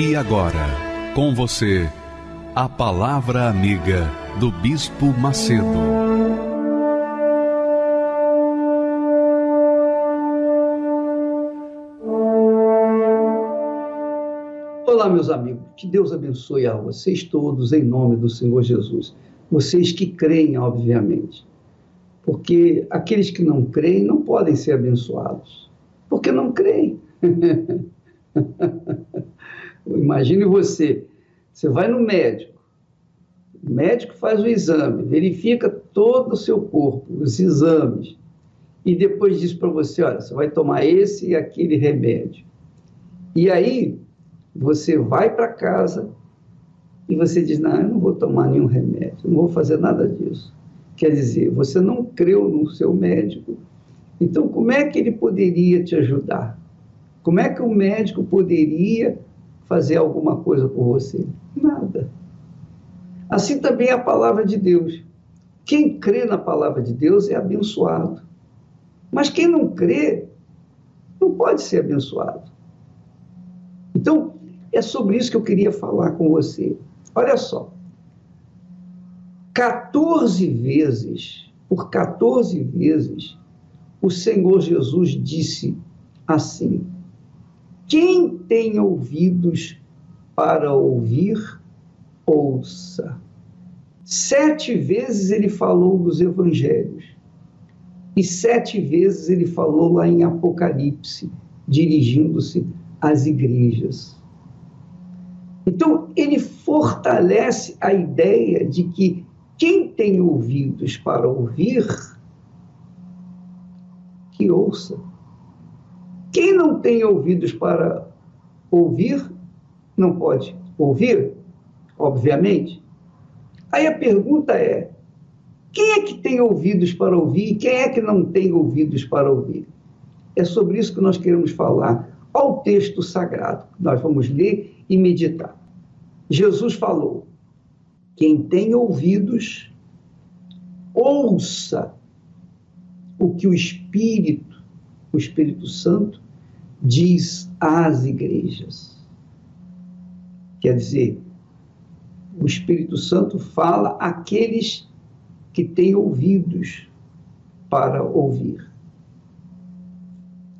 E agora, com você, a Palavra Amiga do Bispo Macedo. Olá, meus amigos, que Deus abençoe a vocês todos em nome do Senhor Jesus. Vocês que creem, obviamente, porque aqueles que não creem não podem ser abençoados, porque não creem. Imagine você, você vai no médico, o médico faz o exame, verifica todo o seu corpo, os exames, e depois diz para você, olha, você vai tomar esse e aquele remédio. E aí você vai para casa e você diz, não, eu não vou tomar nenhum remédio, não vou fazer nada disso. Quer dizer, você não creu no seu médico. Então, como é que ele poderia te ajudar? Como é que o médico poderia fazer alguma coisa por você? Nada. Assim também é a palavra de Deus. Quem crê na palavra de Deus é abençoado. Mas quem não crê não pode ser abençoado. Então, é sobre isso que eu queria falar com você. Olha só. 14 vezes, por 14 vezes, o Senhor Jesus disse assim: quem tem ouvidos para ouvir, ouça. Sete vezes ele falou dos evangelhos. E sete vezes ele falou lá em Apocalipse, dirigindo-se às igrejas. Então, ele fortalece a ideia de que quem tem ouvidos para ouvir, que ouça. Quem não tem ouvidos para ouvir, não pode ouvir, obviamente. Aí a pergunta é: quem é que tem ouvidos para ouvir e quem é que não tem ouvidos para ouvir? É sobre isso que nós queremos falar ao texto sagrado. Nós vamos ler e meditar. Jesus falou: quem tem ouvidos, ouça o que o Espírito o Espírito Santo diz às igrejas. Quer dizer, o Espírito Santo fala àqueles que têm ouvidos para ouvir.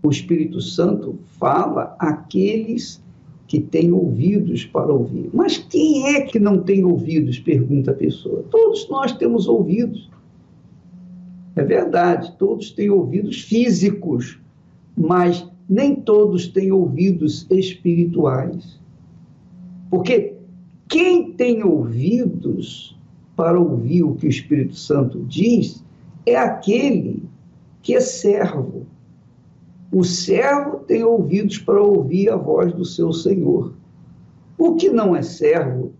O Espírito Santo fala àqueles que têm ouvidos para ouvir. Mas quem é que não tem ouvidos? Pergunta a pessoa. Todos nós temos ouvidos. É verdade, todos têm ouvidos físicos, mas nem todos têm ouvidos espirituais. Porque quem tem ouvidos para ouvir o que o Espírito Santo diz é aquele que é servo. O servo tem ouvidos para ouvir a voz do seu senhor. O que não é servo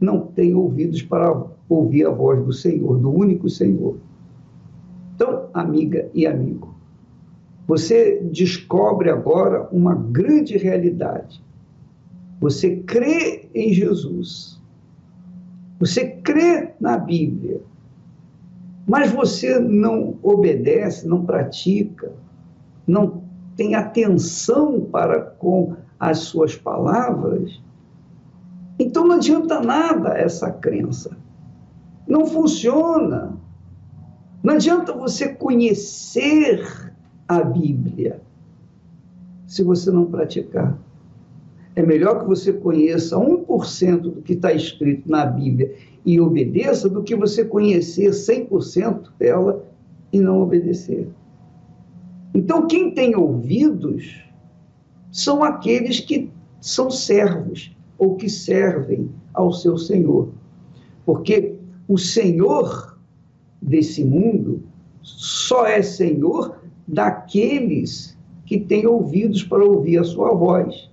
não tem ouvidos para ouvir a voz do Senhor, do único Senhor. Então, amiga e amigo, você descobre agora uma grande realidade. Você crê em Jesus. Você crê na Bíblia. Mas você não obedece, não pratica, não tem atenção para com as suas palavras. Então não adianta nada essa crença. Não funciona. Não adianta você conhecer a Bíblia se você não praticar. É melhor que você conheça 1% do que está escrito na Bíblia e obedeça do que você conhecer 100% dela e não obedecer. Então, quem tem ouvidos são aqueles que são servos ou que servem ao seu Senhor. Porque o Senhor desse mundo só é senhor daqueles que têm ouvidos para ouvir a sua voz.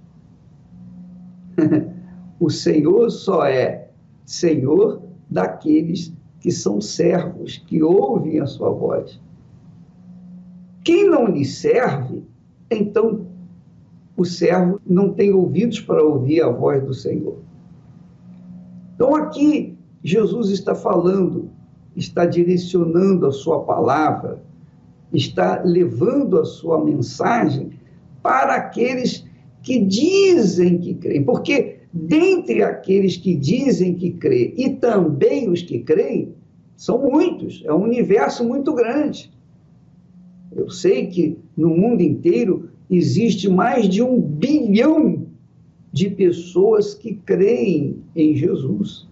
o Senhor só é Senhor daqueles que são servos, que ouvem a sua voz. Quem não lhe serve, então o servo não tem ouvidos para ouvir a voz do Senhor. Então aqui Jesus está falando, está direcionando a sua palavra, está levando a sua mensagem para aqueles que dizem que creem, porque dentre aqueles que dizem que creem e também os que creem, são muitos, é um universo muito grande. Eu sei que no mundo inteiro existe mais de um bilhão de pessoas que creem em Jesus,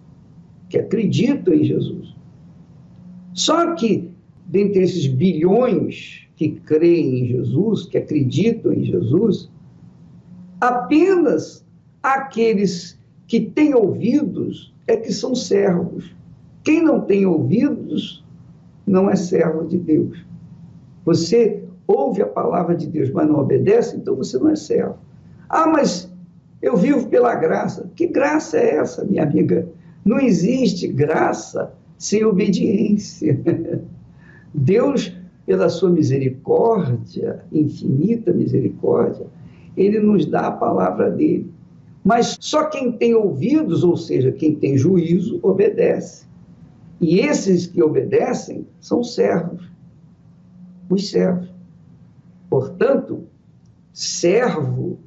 que acreditam em Jesus. Só que, dentre esses bilhões que creem em Jesus, que acreditam em Jesus, apenas aqueles que têm ouvidos é que são servos. Quem não tem ouvidos não é servo de Deus. Você ouve a palavra de Deus, mas não obedece, então você não é servo. Ah, mas eu vivo pela graça. Que graça é essa, minha amiga? Não existe graça sem obediência. Deus, pela sua misericórdia, infinita misericórdia, ele nos dá a palavra dele. Mas só quem tem ouvidos, ou seja, quem tem juízo, obedece. E esses que obedecem são servos os servos. Portanto, servo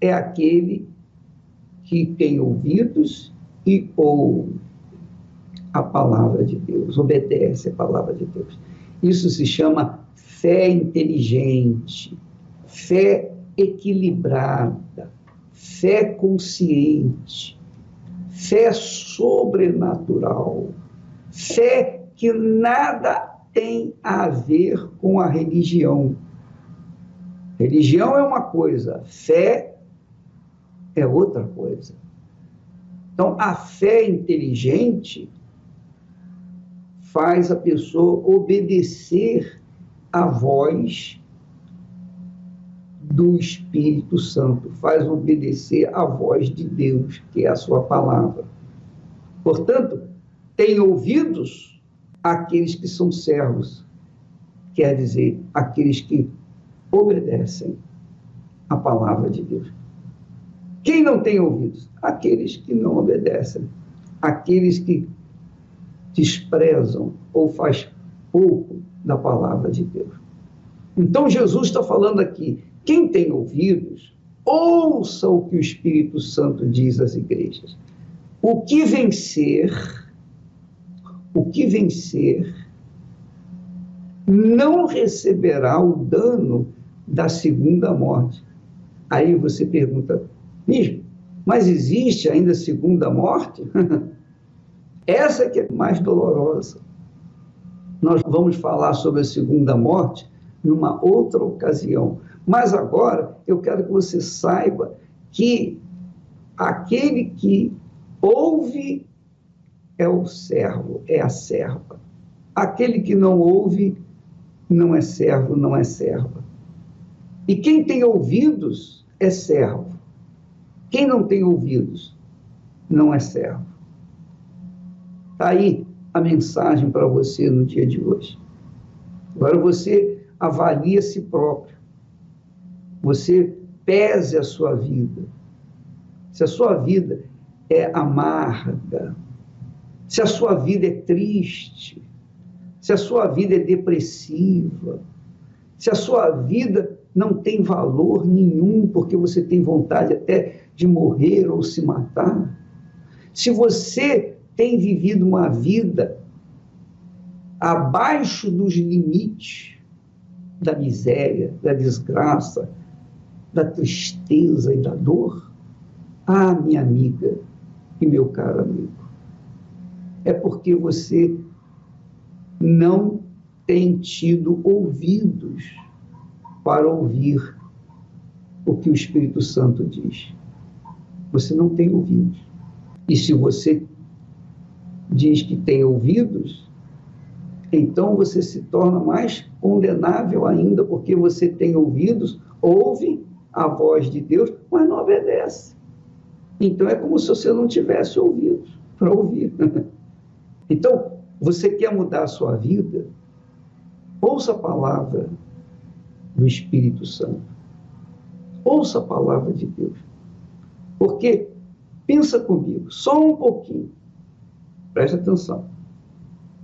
é aquele que tem ouvidos e ouve a palavra de Deus, obedece a palavra de Deus. Isso se chama fé inteligente, fé equilibrada, fé consciente, fé sobrenatural, fé que nada tem a ver com a religião. Religião é uma coisa, fé é outra coisa. Então, a fé inteligente faz a pessoa obedecer à voz do Espírito Santo, faz obedecer à voz de Deus, que é a sua palavra. Portanto, tem ouvidos aqueles que são servos, quer dizer, aqueles que obedecem a palavra de Deus. Quem não tem ouvidos? Aqueles que não obedecem, aqueles que desprezam ou faz pouco da palavra de Deus. Então Jesus está falando aqui, quem tem ouvidos, ouça o que o Espírito Santo diz às igrejas. O que vencer o que vencer não receberá o dano da segunda morte. Aí você pergunta, mesmo, mas existe ainda segunda morte? Essa que é mais dolorosa. Nós vamos falar sobre a segunda morte numa outra ocasião. Mas agora eu quero que você saiba que aquele que ouve é o servo, é a serva. Aquele que não ouve não é servo, não é serva. E quem tem ouvidos é servo. Quem não tem ouvidos não é servo. Está aí a mensagem para você no dia de hoje. Agora você avalie a si próprio. Você pese a sua vida. Se a sua vida é amarga, se a sua vida é triste, se a sua vida é depressiva, se a sua vida não tem valor nenhum, porque você tem vontade até de morrer ou se matar, se você tem vivido uma vida abaixo dos limites da miséria, da desgraça, da tristeza e da dor, ah, minha amiga e meu caro amigo, é porque você não tem tido ouvidos para ouvir o que o Espírito Santo diz. Você não tem ouvidos. E se você diz que tem ouvidos, então você se torna mais condenável ainda, porque você tem ouvidos ouve a voz de Deus, mas não obedece. Então é como se você não tivesse ouvido para ouvir. Então, você quer mudar a sua vida? Ouça a palavra do Espírito Santo. Ouça a palavra de Deus. Porque, pensa comigo, só um pouquinho. Preste atenção.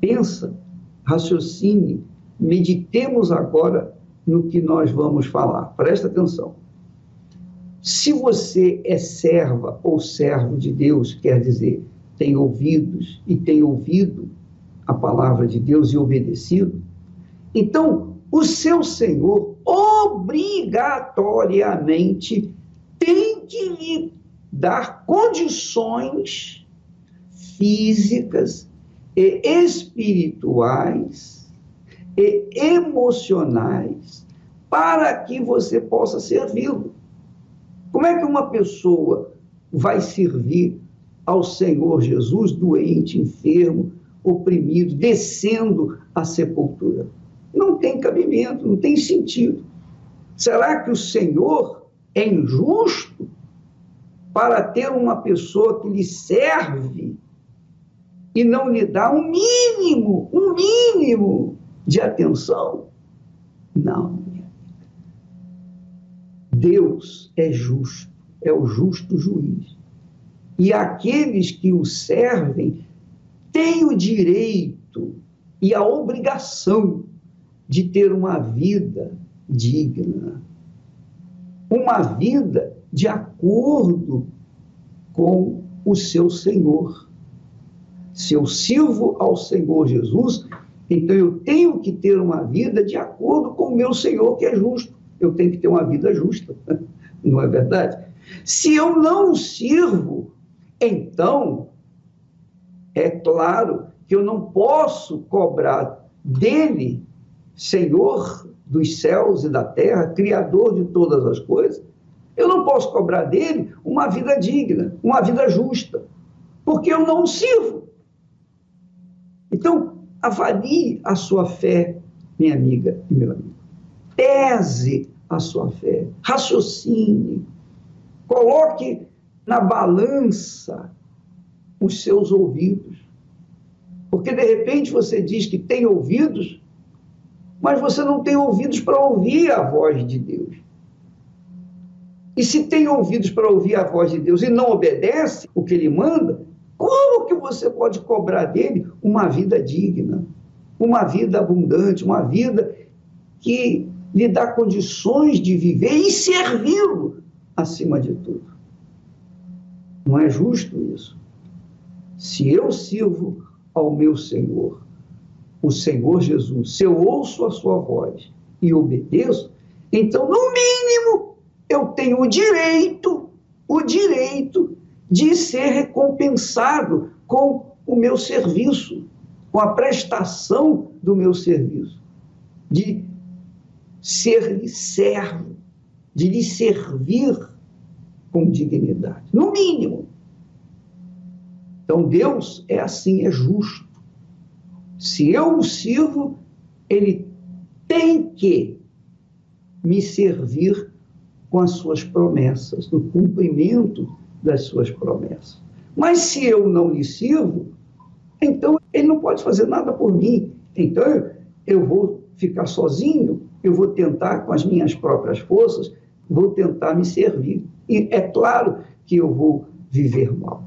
Pensa, raciocine, meditemos agora no que nós vamos falar. Presta atenção. Se você é serva ou servo de Deus, quer dizer, tem ouvidos e tem ouvido a palavra de Deus e obedecido, então o seu Senhor obrigatoriamente tem que lhe dar condições físicas e espirituais e emocionais para que você possa servi-lo. Como é que uma pessoa vai servir ao Senhor Jesus doente, enfermo, oprimido, descendo à sepultura? Não tem cabimento, não tem sentido. Será que o Senhor é injusto para ter uma pessoa que lhe serve e não lhe dá um mínimo, um mínimo de atenção? Não. Deus é justo, é o justo juiz. E aqueles que o servem têm o direito e a obrigação de ter uma vida digna, uma vida de acordo com o seu Senhor. Se eu sirvo ao Senhor Jesus, então eu tenho que ter uma vida de acordo com o meu Senhor, que é justo eu tenho que ter uma vida justa, não é verdade? Se eu não sirvo, então é claro que eu não posso cobrar dele, Senhor dos céus e da terra, Criador de todas as coisas, eu não posso cobrar dele uma vida digna, uma vida justa, porque eu não sirvo. Então, avalie a sua fé, minha amiga e meu amigo pese a sua fé, raciocine, coloque na balança os seus ouvidos. Porque de repente você diz que tem ouvidos, mas você não tem ouvidos para ouvir a voz de Deus. E se tem ouvidos para ouvir a voz de Deus e não obedece o que ele manda, como que você pode cobrar dele uma vida digna, uma vida abundante, uma vida que lhe dá condições de viver e servi-lo acima de tudo. Não é justo isso. Se eu sirvo ao meu Senhor, o Senhor Jesus, se eu ouço a sua voz e obedeço, então, no mínimo, eu tenho o direito, o direito de ser recompensado com o meu serviço, com a prestação do meu serviço, de ser-lhe servo, de lhe servir com dignidade, no mínimo. Então Deus é assim, é justo. Se eu o sirvo, ele tem que me servir com as suas promessas, no cumprimento das suas promessas. Mas se eu não lhe sirvo, então ele não pode fazer nada por mim. Então eu vou ficar sozinho, eu vou tentar, com as minhas próprias forças, vou tentar me servir. E é claro que eu vou viver mal.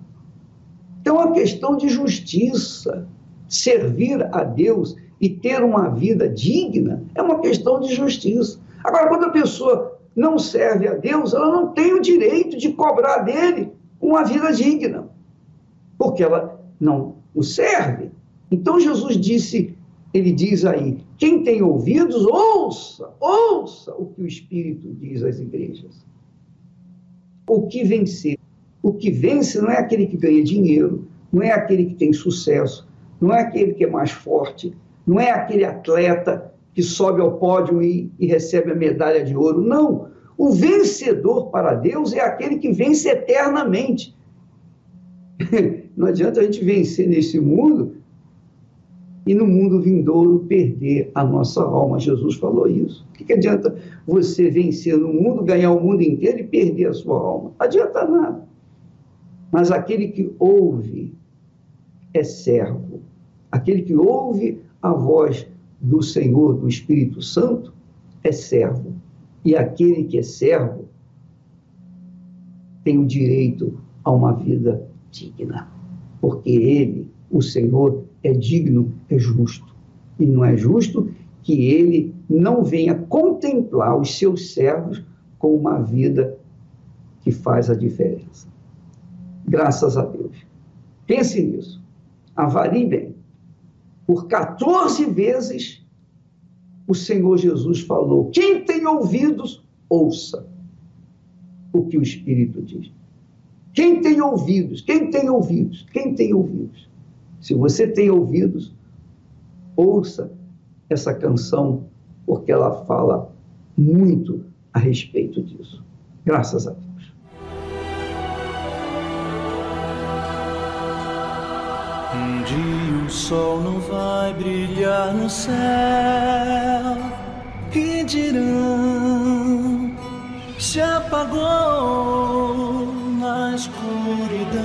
Então, a questão de justiça, servir a Deus e ter uma vida digna, é uma questão de justiça. Agora, quando a pessoa não serve a Deus, ela não tem o direito de cobrar dele uma vida digna, porque ela não o serve. Então, Jesus disse ele diz aí: quem tem ouvidos, ouça, ouça o que o Espírito diz às igrejas. O que vencer? O que vence não é aquele que ganha dinheiro, não é aquele que tem sucesso, não é aquele que é mais forte, não é aquele atleta que sobe ao pódio e, e recebe a medalha de ouro. Não. O vencedor para Deus é aquele que vence eternamente. Não adianta a gente vencer nesse mundo e no mundo vindouro perder a nossa alma. Jesus falou isso. O que, que adianta você vencer no mundo, ganhar o mundo inteiro e perder a sua alma? Não adianta nada. Mas aquele que ouve é servo. Aquele que ouve a voz do Senhor, do Espírito Santo, é servo. E aquele que é servo tem o direito a uma vida digna. Porque ele, o Senhor, é digno, é justo. E não é justo que ele não venha contemplar os seus servos com uma vida que faz a diferença. Graças a Deus. Pense nisso. Avalie bem. Por 14 vezes o Senhor Jesus falou: quem tem ouvidos, ouça o que o Espírito diz. Quem tem ouvidos? Quem tem ouvidos? Quem tem ouvidos? Se você tem ouvidos, ouça essa canção, porque ela fala muito a respeito disso. Graças a Deus. Um dia sol não vai brilhar no céu e dirão se apagou na escuridão.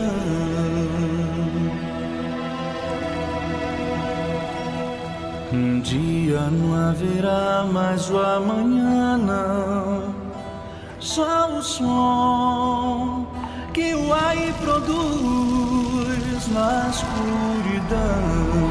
Um dia não haverá mais o amanhã, não. Só o som que o ar produz na escuridão.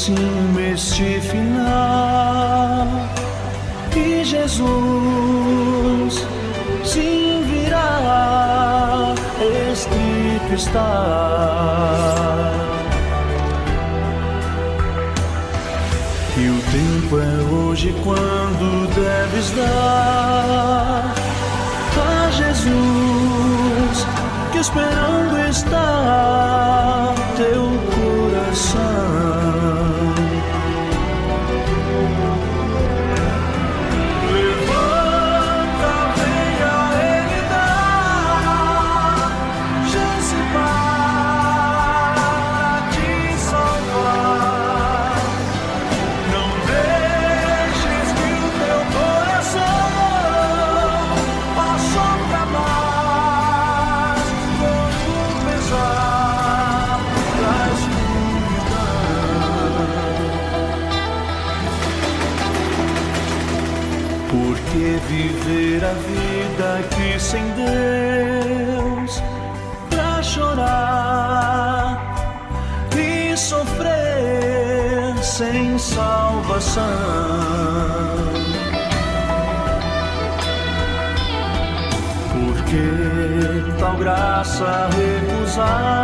Aproxima este final e Jesus sim virá, escrito está. E o tempo é hoje quando deves dar a Jesus que esperando está teu viver salvação. Porque tal graça recusar?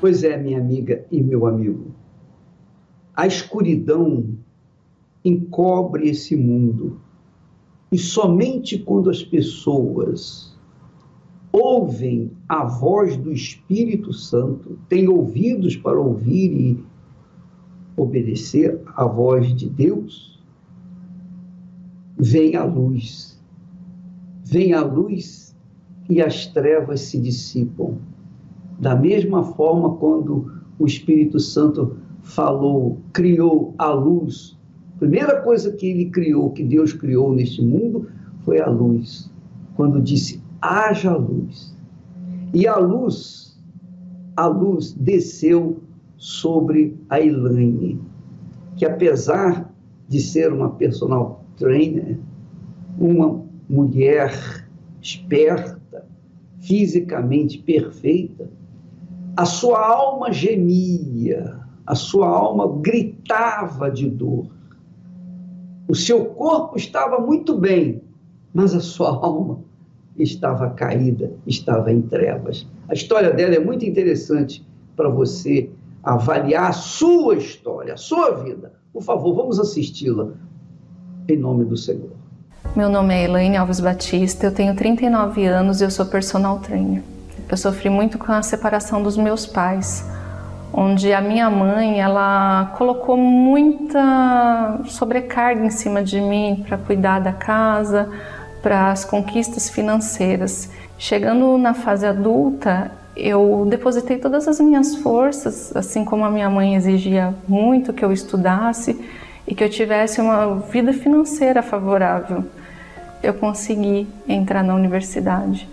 Pois é, minha amiga e meu amigo, a escuridão encobre esse mundo e somente quando as pessoas ouvem a voz do Espírito Santo, têm ouvidos para ouvir e obedecer à voz de Deus, vem a luz. Vem a luz e as trevas se dissipam. Da mesma forma, quando o Espírito Santo falou, criou a luz, a primeira coisa que ele criou, que Deus criou neste mundo, foi a luz. Quando disse: haja luz. E a luz, a luz desceu sobre a Elaine, que apesar de ser uma personal trainer, uma mulher esperta, fisicamente perfeita, a sua alma gemia, a sua alma gritava de dor. O seu corpo estava muito bem, mas a sua alma estava caída, estava em trevas. A história dela é muito interessante para você avaliar a sua história, a sua vida. Por favor, vamos assisti-la em nome do Senhor. Meu nome é Elaine Alves Batista, eu tenho 39 anos e eu sou personal trainer. Eu sofri muito com a separação dos meus pais, onde a minha mãe ela colocou muita sobrecarga em cima de mim para cuidar da casa, para as conquistas financeiras. Chegando na fase adulta, eu depositei todas as minhas forças, assim como a minha mãe exigia muito que eu estudasse e que eu tivesse uma vida financeira favorável. Eu consegui entrar na universidade.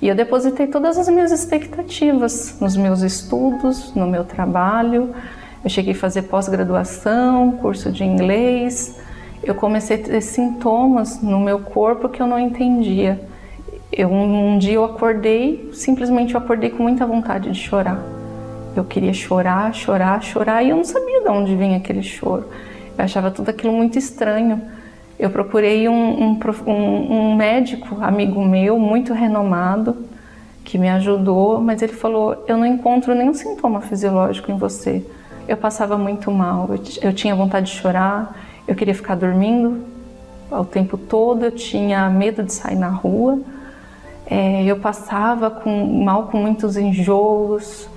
E eu depositei todas as minhas expectativas nos meus estudos, no meu trabalho. Eu cheguei a fazer pós-graduação, curso de inglês. Eu comecei a ter sintomas no meu corpo que eu não entendia. Eu, um dia eu acordei, simplesmente eu acordei com muita vontade de chorar. Eu queria chorar, chorar, chorar e eu não sabia de onde vinha aquele choro. Eu achava tudo aquilo muito estranho. Eu procurei um, um, um, médico, amigo meu, muito renomado, que me ajudou, mas ele falou: Eu não encontro nenhum sintoma fisiológico em você. Eu passava muito mal, eu, eu tinha vontade de chorar, eu queria ficar dormindo o tempo todo, eu tinha medo de sair na rua, é, eu passava com, mal com muitos enjoos,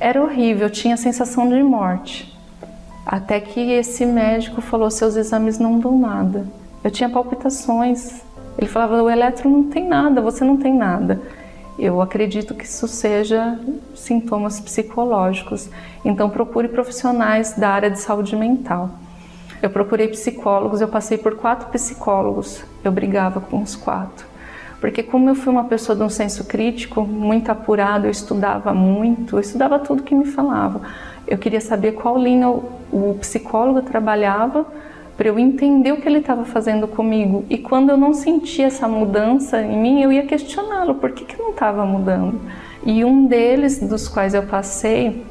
era horrível, eu tinha a sensação de morte. Até que esse médico falou: seus exames não dão nada. Eu tinha palpitações. Ele falava: o eletro não tem nada, você não tem nada. Eu acredito que isso seja sintomas psicológicos. Então procure profissionais da área de saúde mental. Eu procurei psicólogos, eu passei por quatro psicólogos. Eu brigava com os quatro. Porque como eu fui uma pessoa de um senso crítico, muito apurado, eu estudava muito, eu estudava tudo que me falava. Eu queria saber qual linha o, o psicólogo trabalhava para eu entender o que ele estava fazendo comigo. E quando eu não sentia essa mudança em mim, eu ia questioná-lo, por que, que não estava mudando? E um deles, dos quais eu passei,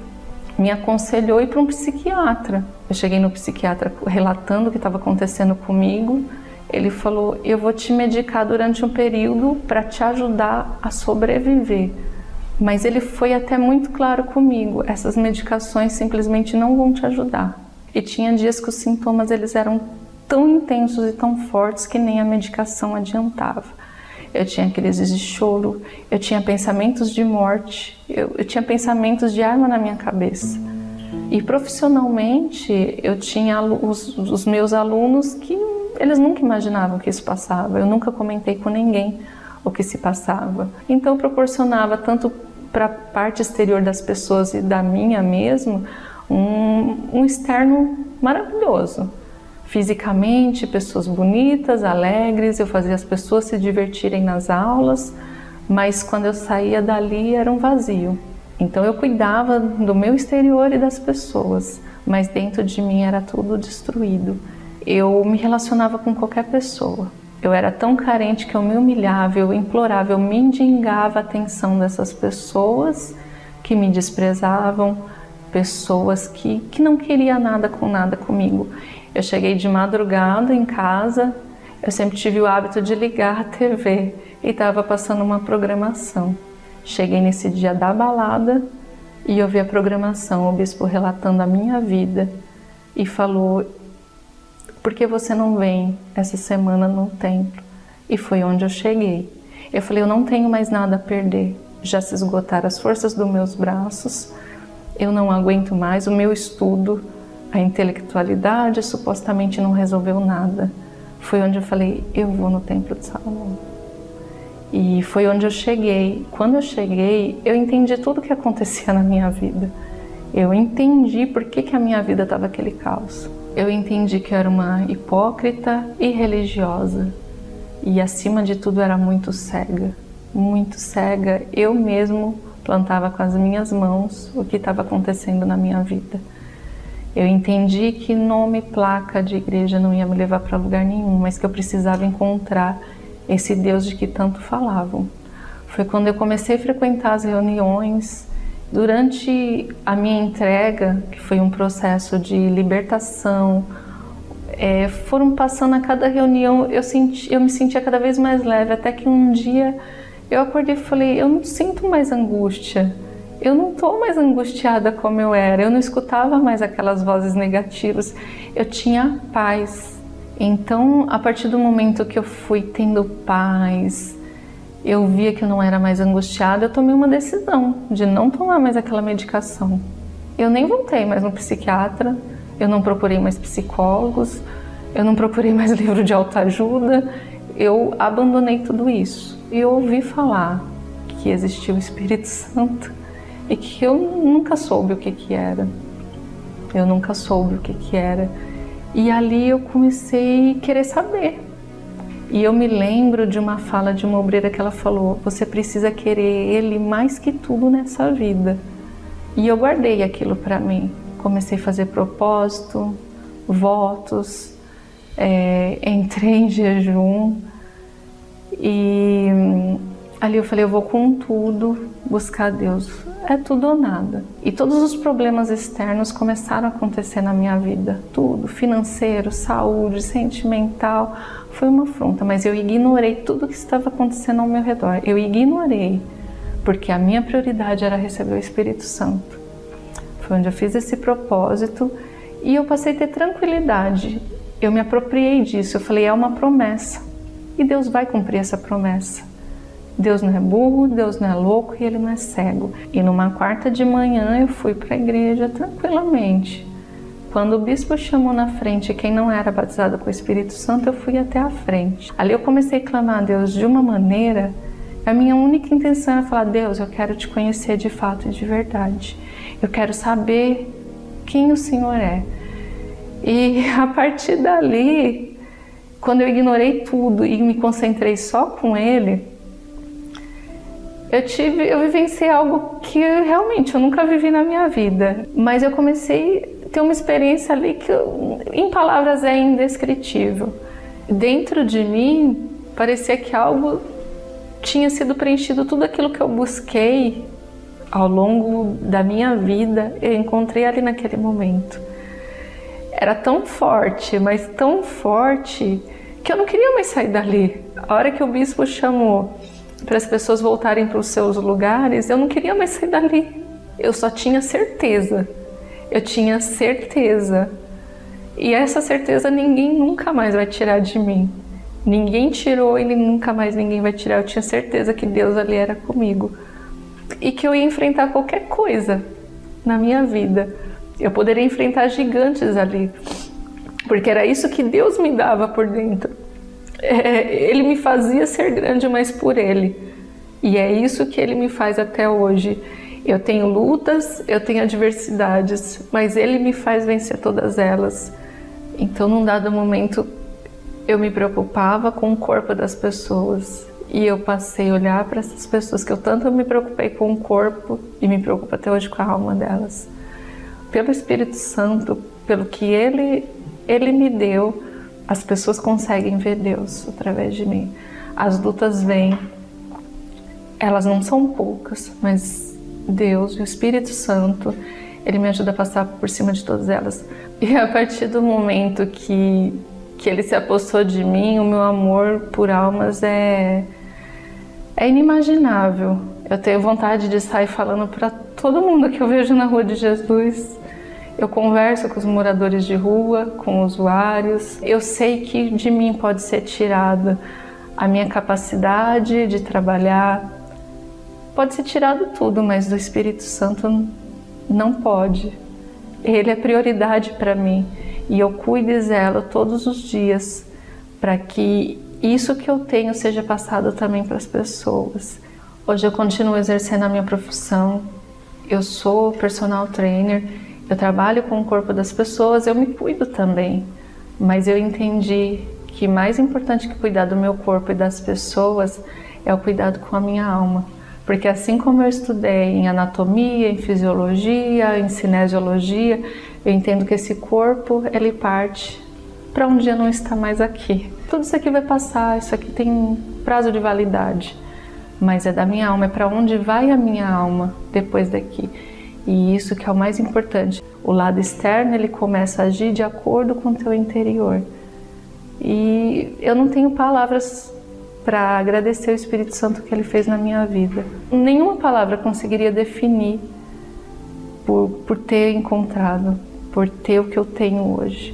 me aconselhou ir para um psiquiatra. Eu cheguei no psiquiatra relatando o que estava acontecendo comigo. Ele falou: Eu vou te medicar durante um período para te ajudar a sobreviver. Mas ele foi até muito claro comigo, essas medicações simplesmente não vão te ajudar. E tinha dias que os sintomas eles eram tão intensos e tão fortes que nem a medicação adiantava. Eu tinha crises de choro, eu tinha pensamentos de morte, eu, eu tinha pensamentos de arma na minha cabeça. E profissionalmente, eu tinha os, os meus alunos que eles nunca imaginavam que isso passava. Eu nunca comentei com ninguém o que se passava. Então proporcionava tanto para a parte exterior das pessoas e da minha mesmo, um, um externo maravilhoso. fisicamente, pessoas bonitas, alegres, eu fazia as pessoas se divertirem nas aulas, mas quando eu saía dali era um vazio. Então eu cuidava do meu exterior e das pessoas, mas dentro de mim era tudo destruído. Eu me relacionava com qualquer pessoa. Eu era tão carente que eu me humilhava, eu implorava, eu mendigava a atenção dessas pessoas que me desprezavam, pessoas que, que não queriam nada com nada comigo. Eu cheguei de madrugada em casa, eu sempre tive o hábito de ligar a TV e estava passando uma programação. Cheguei nesse dia da balada e ouvi a programação, o bispo relatando a minha vida e falou: Por que você não vem essa semana no templo? E foi onde eu cheguei. Eu falei: Eu não tenho mais nada a perder. Já se esgotaram as forças dos meus braços, eu não aguento mais. O meu estudo, a intelectualidade supostamente não resolveu nada. Foi onde eu falei: Eu vou no templo de Salomão. E foi onde eu cheguei. Quando eu cheguei, eu entendi tudo o que acontecia na minha vida. Eu entendi por que, que a minha vida estava aquele caos. Eu entendi que eu era uma hipócrita e religiosa. E acima de tudo era muito cega. Muito cega. Eu mesmo plantava com as minhas mãos o que estava acontecendo na minha vida. Eu entendi que nome, placa de igreja não ia me levar para lugar nenhum, mas que eu precisava encontrar esse Deus de que tanto falavam. Foi quando eu comecei a frequentar as reuniões. Durante a minha entrega, que foi um processo de libertação, é, foram passando a cada reunião, eu, senti, eu me sentia cada vez mais leve, até que um dia eu acordei e falei: Eu não sinto mais angústia, eu não estou mais angustiada como eu era, eu não escutava mais aquelas vozes negativas, eu tinha paz. Então, a partir do momento que eu fui tendo paz, eu via que eu não era mais angustiada, eu tomei uma decisão de não tomar mais aquela medicação. Eu nem voltei mais no psiquiatra, eu não procurei mais psicólogos, eu não procurei mais livro de autoajuda, eu abandonei tudo isso. E eu ouvi falar que existia o Espírito Santo e que eu nunca soube o que que era. Eu nunca soube o que que era. E ali eu comecei a querer saber. E eu me lembro de uma fala de uma obreira que ela falou: Você precisa querer Ele mais que tudo nessa vida. E eu guardei aquilo para mim. Comecei a fazer propósito, votos, é, entrei em jejum e ali eu falei: Eu vou com tudo buscar Deus é tudo ou nada. E todos os problemas externos começaram a acontecer na minha vida. Tudo, financeiro, saúde, sentimental, foi uma afronta, mas eu ignorei tudo que estava acontecendo ao meu redor. Eu ignorei, porque a minha prioridade era receber o Espírito Santo. Foi onde eu fiz esse propósito e eu passei a ter tranquilidade. Eu me apropriei disso, eu falei, é uma promessa. E Deus vai cumprir essa promessa. Deus não é burro, Deus não é louco e ele não é cego. E numa quarta de manhã eu fui para a igreja tranquilamente. Quando o bispo chamou na frente quem não era batizado com o Espírito Santo, eu fui até a frente. Ali eu comecei a clamar a Deus de uma maneira. A minha única intenção era falar: Deus, eu quero te conhecer de fato e de verdade. Eu quero saber quem o Senhor é. E a partir dali, quando eu ignorei tudo e me concentrei só com Ele, eu tive, eu vivenciei algo que realmente eu nunca vivi na minha vida, mas eu comecei a ter uma experiência ali que em palavras é indescritível. Dentro de mim parecia que algo tinha sido preenchido, tudo aquilo que eu busquei ao longo da minha vida, eu encontrei ali naquele momento. Era tão forte, mas tão forte que eu não queria mais sair dali. A hora que o bispo chamou para as pessoas voltarem para os seus lugares, eu não queria mais sair dali. Eu só tinha certeza. Eu tinha certeza. E essa certeza ninguém nunca mais vai tirar de mim. Ninguém tirou e nunca mais ninguém vai tirar. Eu tinha certeza que Deus ali era comigo. E que eu ia enfrentar qualquer coisa na minha vida. Eu poderia enfrentar gigantes ali. Porque era isso que Deus me dava por dentro é, ele me fazia ser grande, mas por ele. E é isso que ele me faz até hoje. Eu tenho lutas, eu tenho adversidades, mas ele me faz vencer todas elas. Então, num dado momento, eu me preocupava com o corpo das pessoas e eu passei a olhar para essas pessoas que eu tanto me preocupei com o corpo e me preocupo até hoje com a alma delas. Pelo Espírito Santo, pelo que ele ele me deu, as pessoas conseguem ver Deus através de mim. As lutas vêm, elas não são poucas, mas Deus, o Espírito Santo, ele me ajuda a passar por cima de todas elas. E a partir do momento que, que ele se apossou de mim, o meu amor por almas é, é inimaginável. Eu tenho vontade de sair falando para todo mundo que eu vejo na rua de Jesus. Eu converso com os moradores de rua, com usuários. Eu sei que de mim pode ser tirada a minha capacidade de trabalhar. Pode ser tirado tudo, mas do Espírito Santo não pode. Ele é prioridade para mim e eu cuido e zelo todos os dias para que isso que eu tenho seja passado também para as pessoas. Hoje eu continuo exercendo a minha profissão. Eu sou personal trainer, eu trabalho com o corpo das pessoas, eu me cuido também. Mas eu entendi que mais importante que cuidar do meu corpo e das pessoas é o cuidado com a minha alma. Porque assim como eu estudei em anatomia, em fisiologia, em cinesiologia, eu entendo que esse corpo ele parte para um dia não estar mais aqui. Tudo isso aqui vai passar, isso aqui tem prazo de validade, mas é da minha alma, é para onde vai a minha alma depois daqui. E isso que é o mais importante. O lado externo ele começa a agir de acordo com o teu interior. E eu não tenho palavras para agradecer o Espírito Santo que ele fez na minha vida. Nenhuma palavra conseguiria definir por, por ter encontrado, por ter o que eu tenho hoje.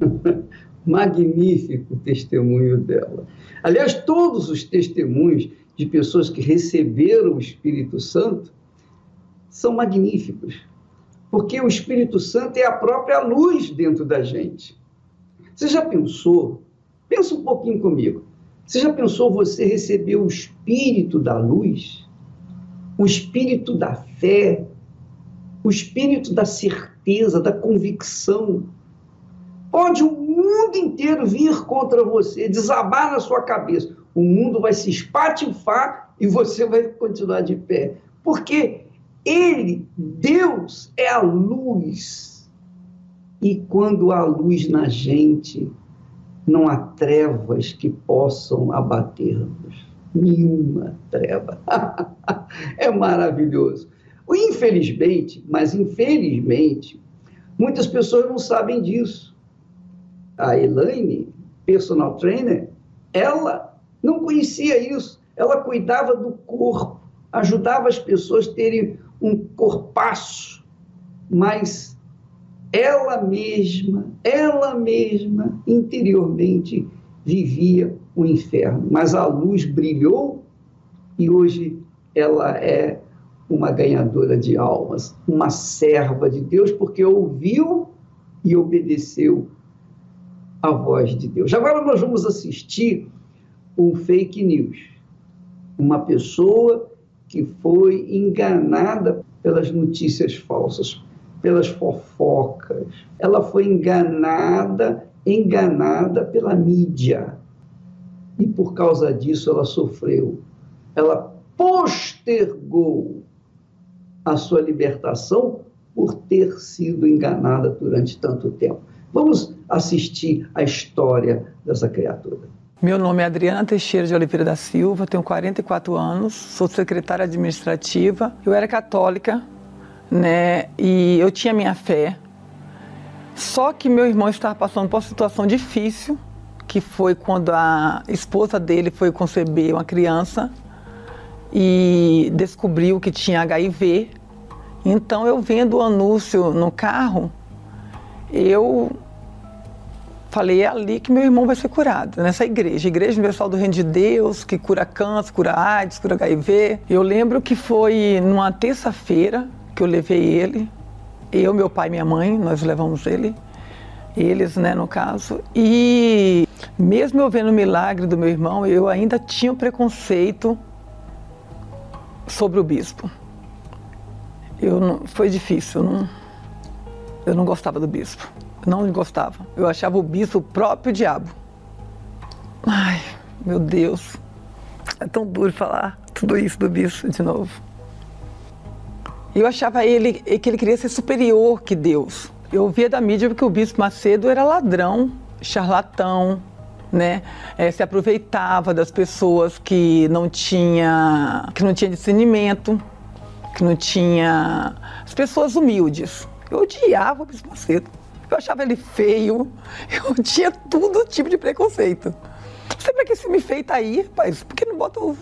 Magnífico testemunho dela. Aliás, todos os testemunhos de pessoas que receberam o Espírito Santo são magníficos, porque o Espírito Santo é a própria luz dentro da gente. Você já pensou Pensa um pouquinho comigo. Você já pensou você receber o espírito da luz? O espírito da fé? O espírito da certeza, da convicção? Pode o mundo inteiro vir contra você, desabar na sua cabeça. O mundo vai se espatifar e você vai continuar de pé. Porque Ele, Deus, é a luz. E quando há luz na gente, não há trevas que possam abater-nos. Nenhuma treva. é maravilhoso. Infelizmente, mas infelizmente, muitas pessoas não sabem disso. A Elaine, personal trainer, ela não conhecia isso. Ela cuidava do corpo, ajudava as pessoas a terem um corpaço mais ela mesma, ela mesma, interiormente vivia o inferno. Mas a luz brilhou e hoje ela é uma ganhadora de almas, uma serva de Deus, porque ouviu e obedeceu a voz de Deus. Agora nós vamos assistir um fake news. Uma pessoa que foi enganada pelas notícias falsas pelas fofocas. Ela foi enganada, enganada pela mídia. E por causa disso ela sofreu. Ela postergou a sua libertação por ter sido enganada durante tanto tempo. Vamos assistir a história dessa criatura. Meu nome é Adriana Teixeira de Oliveira da Silva, tenho 44 anos, sou secretária administrativa. Eu era católica, né? E eu tinha minha fé. Só que meu irmão estava passando por uma situação difícil, que foi quando a esposa dele foi conceber uma criança e descobriu que tinha HIV. Então eu vendo o anúncio no carro, eu falei, é ali que meu irmão vai ser curado, nessa igreja, Igreja Universal do Reino de Deus, que cura câncer, cura AIDS, cura HIV. Eu lembro que foi numa terça-feira, que eu levei ele, eu, meu pai e minha mãe, nós levamos ele, eles, né, no caso. E mesmo eu vendo o milagre do meu irmão, eu ainda tinha um preconceito sobre o bispo. Eu não, foi difícil, eu não, eu não gostava do bispo. Não gostava. Eu achava o bispo o próprio diabo. Ai, meu Deus. É tão duro falar tudo isso do bispo de novo. Eu achava ele que ele queria ser superior que Deus. Eu ouvia da mídia que o bispo Macedo era ladrão, charlatão, né? É, se aproveitava das pessoas que não tinha que não tinha discernimento, que não tinha as pessoas humildes. Eu odiava o bispo Macedo. Eu achava ele feio. Eu tinha todo tipo de preconceito. Sempre que esse me fez tá aí, rapaz, por que não bota o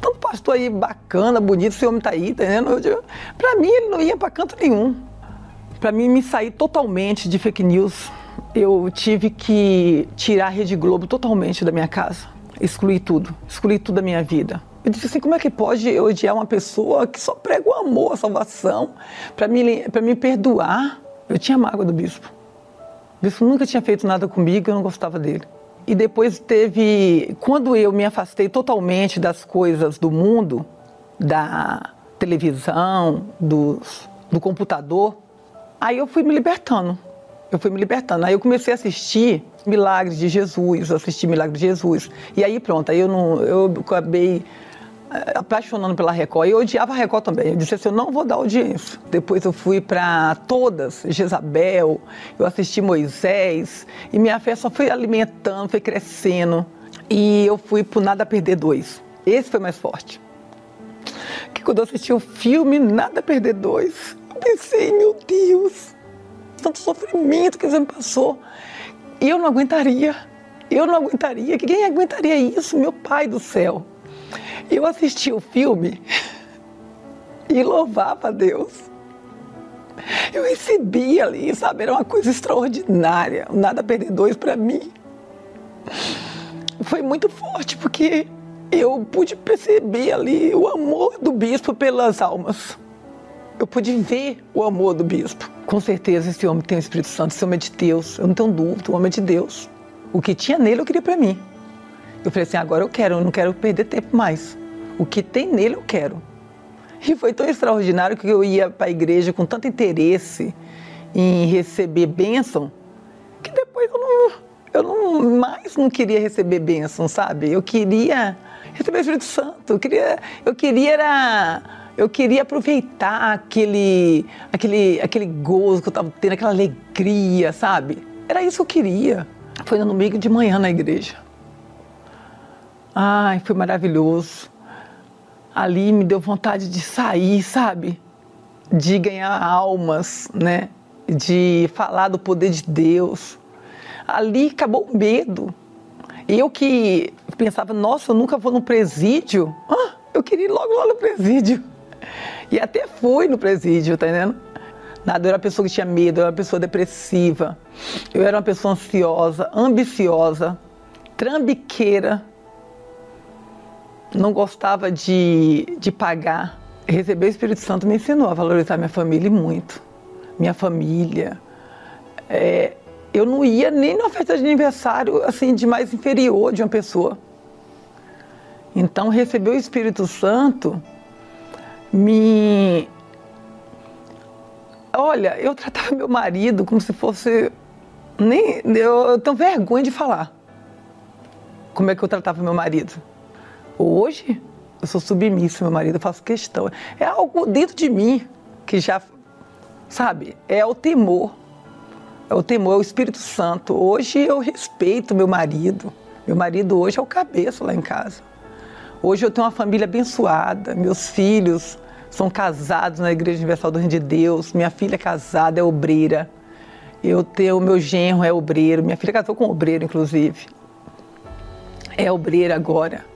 tanto pastor aí bacana, bonito, esse homem tá aí, tá entendendo? Para mim ele não ia para canto nenhum. Para mim me sair totalmente de fake news, eu tive que tirar a Rede Globo totalmente da minha casa, excluir tudo, excluir tudo da minha vida. Eu disse assim, como é que pode eu odiar uma pessoa que só prega o amor, a salvação, para me, pra me perdoar? Eu tinha mágoa do bispo. O bispo nunca tinha feito nada comigo, eu não gostava dele. E depois teve, quando eu me afastei totalmente das coisas do mundo, da televisão, dos, do computador, aí eu fui me libertando. Eu fui me libertando. Aí eu comecei a assistir Milagres de Jesus, assistir Milagres de Jesus. E aí pronto, aí eu não, eu acabei apaixonando pela Record. E eu odiava a Record também. Eu disse assim, eu não vou dar audiência. Depois eu fui para todas, Jezabel, eu assisti Moisés, e minha fé só foi alimentando, foi crescendo. E eu fui por Nada Perder dois. Esse foi mais forte. Que quando eu assisti o filme Nada Perder dois, eu pensei, meu Deus, tanto sofrimento que você me passou. Eu não aguentaria. Eu não aguentaria. Quem aguentaria isso? Meu pai do céu. Eu assisti o filme e louvava a Deus. Eu recebi ali, sabe? Era uma coisa extraordinária. Nada perder dois para mim. Foi muito forte porque eu pude perceber ali o amor do bispo pelas almas. Eu pude ver o amor do bispo. Com certeza esse homem tem o Espírito Santo, esse homem é de Deus. Eu não tenho dúvida, o homem é de Deus. O que tinha nele eu queria para mim. Eu falei assim, agora eu quero, eu não quero perder tempo mais. O que tem nele eu quero. E foi tão extraordinário que eu ia para a igreja com tanto interesse em receber bênção, que depois eu não, eu não mais não queria receber bênção, sabe? Eu queria receber o Espírito Santo, eu queria, eu queria era, eu queria aproveitar aquele, aquele, aquele gozo que eu estava tendo, aquela alegria, sabe? Era isso que eu queria. Foi no domingo de manhã na igreja. Ai, foi maravilhoso. Ali me deu vontade de sair, sabe? De ganhar almas, né? De falar do poder de Deus. Ali acabou o medo. Eu que pensava, nossa, eu nunca vou no presídio. Ah, eu queria ir logo lá no presídio. E até fui no presídio, tá entendendo? Nada, eu era uma pessoa que tinha medo, eu era uma pessoa depressiva, eu era uma pessoa ansiosa, ambiciosa, trambiqueira, não gostava de, de pagar. Receber o Espírito Santo me ensinou a valorizar minha família muito. Minha família. É, eu não ia nem numa festa de aniversário assim de mais inferior de uma pessoa. Então receber o Espírito Santo me Olha, eu tratava meu marido como se fosse nem eu, eu tenho vergonha de falar. Como é que eu tratava meu marido? Hoje, eu sou submissa, meu marido, eu faço questão. É algo dentro de mim que já, sabe, é o temor. É o temor, é o Espírito Santo. Hoje eu respeito meu marido. Meu marido hoje é o cabeça lá em casa. Hoje eu tenho uma família abençoada, meus filhos são casados na Igreja Universal do Reino de Deus, minha filha é casada, é obreira. Eu tenho, meu genro é obreiro, minha filha casou com um obreiro, inclusive. É obreira agora.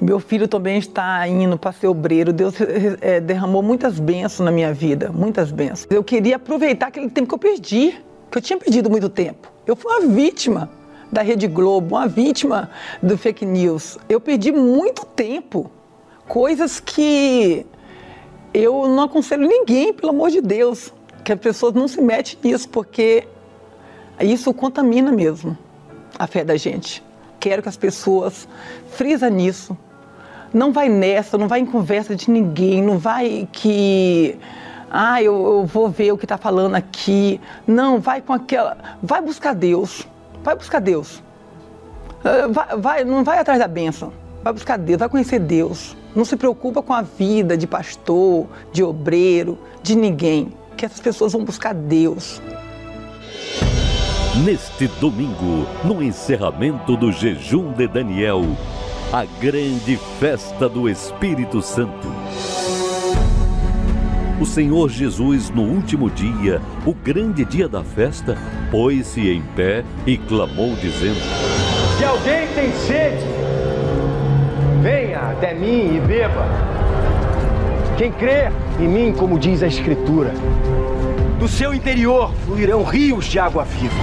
Meu filho também está indo para ser obreiro. Deus é, derramou muitas bênçãos na minha vida, muitas bênçãos. Eu queria aproveitar aquele tempo que eu perdi, que eu tinha perdido muito tempo. Eu fui uma vítima da Rede Globo, uma vítima do fake news. Eu perdi muito tempo, coisas que eu não aconselho ninguém, pelo amor de Deus, que as pessoas não se metem nisso, porque isso contamina mesmo a fé da gente. Quero que as pessoas frisem nisso, não vai nessa, não vai em conversa de ninguém, não vai que ah, eu, eu vou ver o que está falando aqui. Não, vai com aquela. Vai buscar Deus. Vai buscar Deus. Ah, vai, vai, não vai atrás da bênção. Vai buscar Deus, vai conhecer Deus. Não se preocupa com a vida de pastor, de obreiro, de ninguém. Que essas pessoas vão buscar Deus. Neste domingo, no encerramento do jejum de Daniel, a grande festa do Espírito Santo o Senhor Jesus, no último dia, o grande dia da festa, pôs-se em pé e clamou, dizendo: Se alguém tem sede, venha até mim e beba. Quem crê em mim, como diz a Escritura, do seu interior fluirão rios de água viva.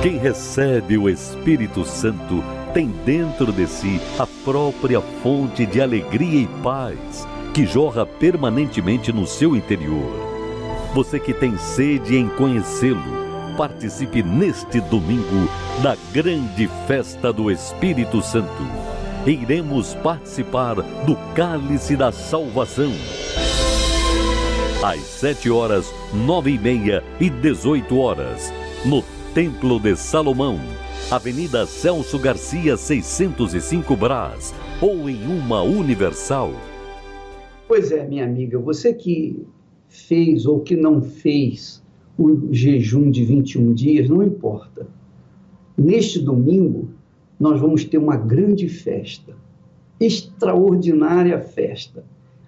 Quem recebe o Espírito Santo tem dentro de si a própria fonte de alegria e paz que jorra permanentemente no seu interior. Você que tem sede em conhecê-lo, participe neste domingo da grande festa do Espírito Santo. Iremos participar do Cálice da Salvação. Às sete horas, nove e meia e dezoito horas, no Templo de Salomão, Avenida Celso Garcia, 605 Brás, ou em uma Universal. Pois é, minha amiga, você que fez ou que não fez o jejum de 21 dias, não importa. Neste domingo, nós vamos ter uma grande festa, extraordinária festa.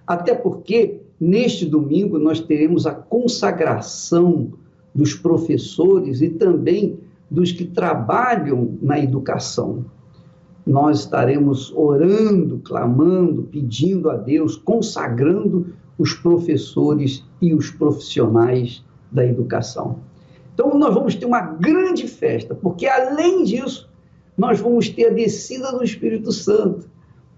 Até porque, neste domingo, nós teremos a consagração dos professores e também dos que trabalham na educação nós estaremos orando, clamando, pedindo a Deus, consagrando os professores e os profissionais da educação. Então, nós vamos ter uma grande festa, porque além disso, nós vamos ter a descida do Espírito Santo.